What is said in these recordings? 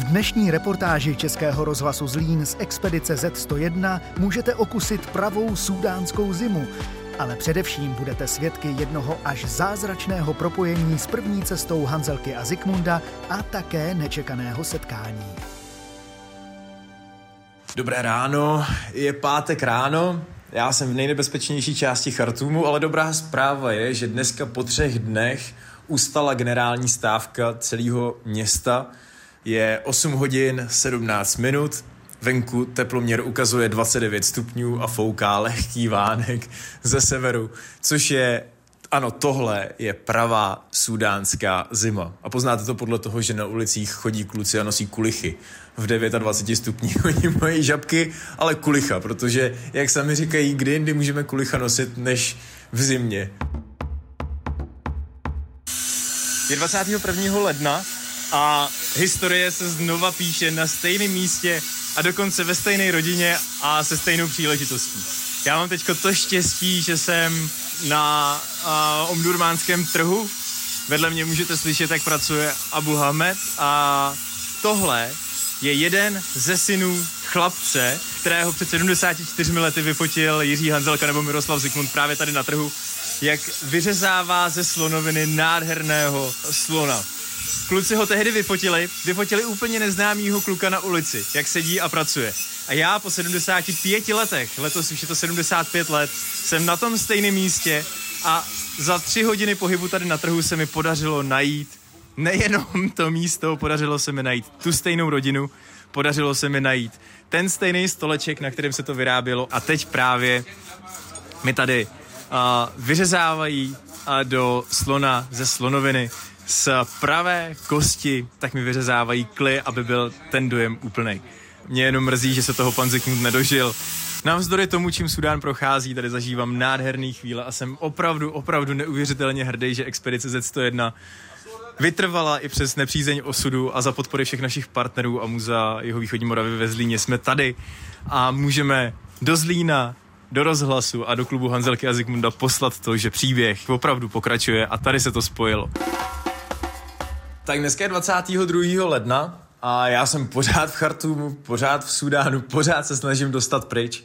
V dnešní reportáži Českého rozhlasu Zlín z expedice Z101 můžete okusit pravou sudánskou zimu, ale především budete svědky jednoho až zázračného propojení s první cestou Hanzelky a Zikmunda a také nečekaného setkání. Dobré ráno, je pátek ráno, já jsem v nejnebezpečnější části Chartumu, ale dobrá zpráva je, že dneska po třech dnech ustala generální stávka celého města. Je 8 hodin 17 minut, venku teploměr ukazuje 29 stupňů a fouká lehký vánek ze severu, což je ano, tohle je pravá sudánská zima. A poznáte to podle toho, že na ulicích chodí kluci a nosí kulichy. V 29 stupních oni mají žabky, ale kulicha, protože, jak sami říkají, kdy jindy můžeme kulicha nosit, než v zimě. Je 21. ledna a historie se znova píše na stejném místě a dokonce ve stejné rodině a se stejnou příležitostí. Já mám teďko to štěstí, že jsem na uh, omdurmánském trhu. Vedle mě můžete slyšet, jak pracuje Abu Hamed a tohle je jeden ze synů chlapce, kterého před 74 lety vyfotil Jiří Hanzelka nebo Miroslav Zikmund právě tady na trhu, jak vyřezává ze slonoviny nádherného slona. Kluci ho tehdy vyfotili, vyfotili úplně neznámýho kluka na ulici, jak sedí a pracuje. A já po 75 letech, letos už je to 75 let, jsem na tom stejném místě a za tři hodiny pohybu tady na trhu se mi podařilo najít nejenom to místo, podařilo se mi najít tu stejnou rodinu, podařilo se mi najít ten stejný stoleček, na kterém se to vyrábělo a teď právě mi tady vyřezávají do slona ze slonoviny z pravé kosti, tak mi vyřezávají kly, aby byl ten dojem úplný. Mě jenom mrzí, že se toho pan Zikmund nedožil. Navzdory tomu, čím Sudán prochází, tady zažívám nádherný chvíle a jsem opravdu, opravdu neuvěřitelně hrdý, že expedice Z101 vytrvala i přes nepřízeň osudu a za podpory všech našich partnerů a muzea jeho východní Moravy ve Zlíně jsme tady a můžeme do Zlína, do rozhlasu a do klubu Hanzelky a Zikmunda poslat to, že příběh opravdu pokračuje a tady se to spojilo. Tak dneska je 22. ledna a já jsem pořád v Chartumu, pořád v Sudánu, pořád se snažím dostat pryč,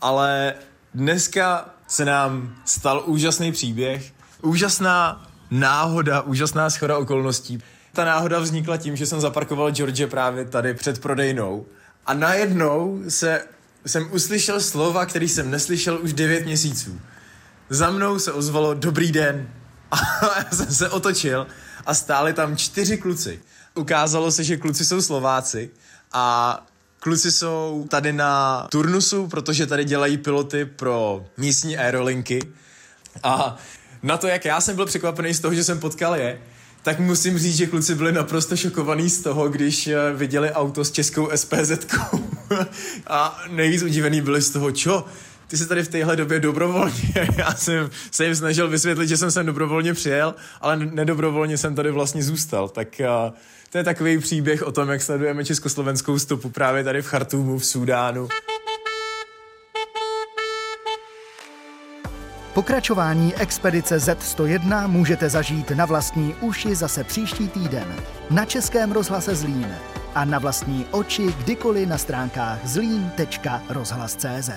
ale dneska se nám stal úžasný příběh, úžasná náhoda, úžasná schoda okolností. Ta náhoda vznikla tím, že jsem zaparkoval George právě tady před prodejnou a najednou se, jsem uslyšel slova, který jsem neslyšel už 9 měsíců. Za mnou se ozvalo dobrý den a já jsem se otočil a stáli tam čtyři kluci. Ukázalo se, že kluci jsou Slováci a kluci jsou tady na turnusu, protože tady dělají piloty pro místní aerolinky a na to, jak já jsem byl překvapený z toho, že jsem potkal je, tak musím říct, že kluci byli naprosto šokovaní z toho, když eh, viděli auto s českou SPZ. A nejvíc udivený byli z toho, čo? Ty jsi tady v téhle době dobrovolně. Já jsem se jim snažil vysvětlit, že jsem sem dobrovolně přijel, ale nedobrovolně jsem tady vlastně zůstal. Tak uh, to je takový příběh o tom, jak sledujeme československou stopu právě tady v Chartumu, v Súdánu. Pokračování expedice Z101 můžete zažít na vlastní uši zase příští týden na Českém rozhlase Zlín a na vlastní oči kdykoliv na stránkách zlín.rozhlas.cz.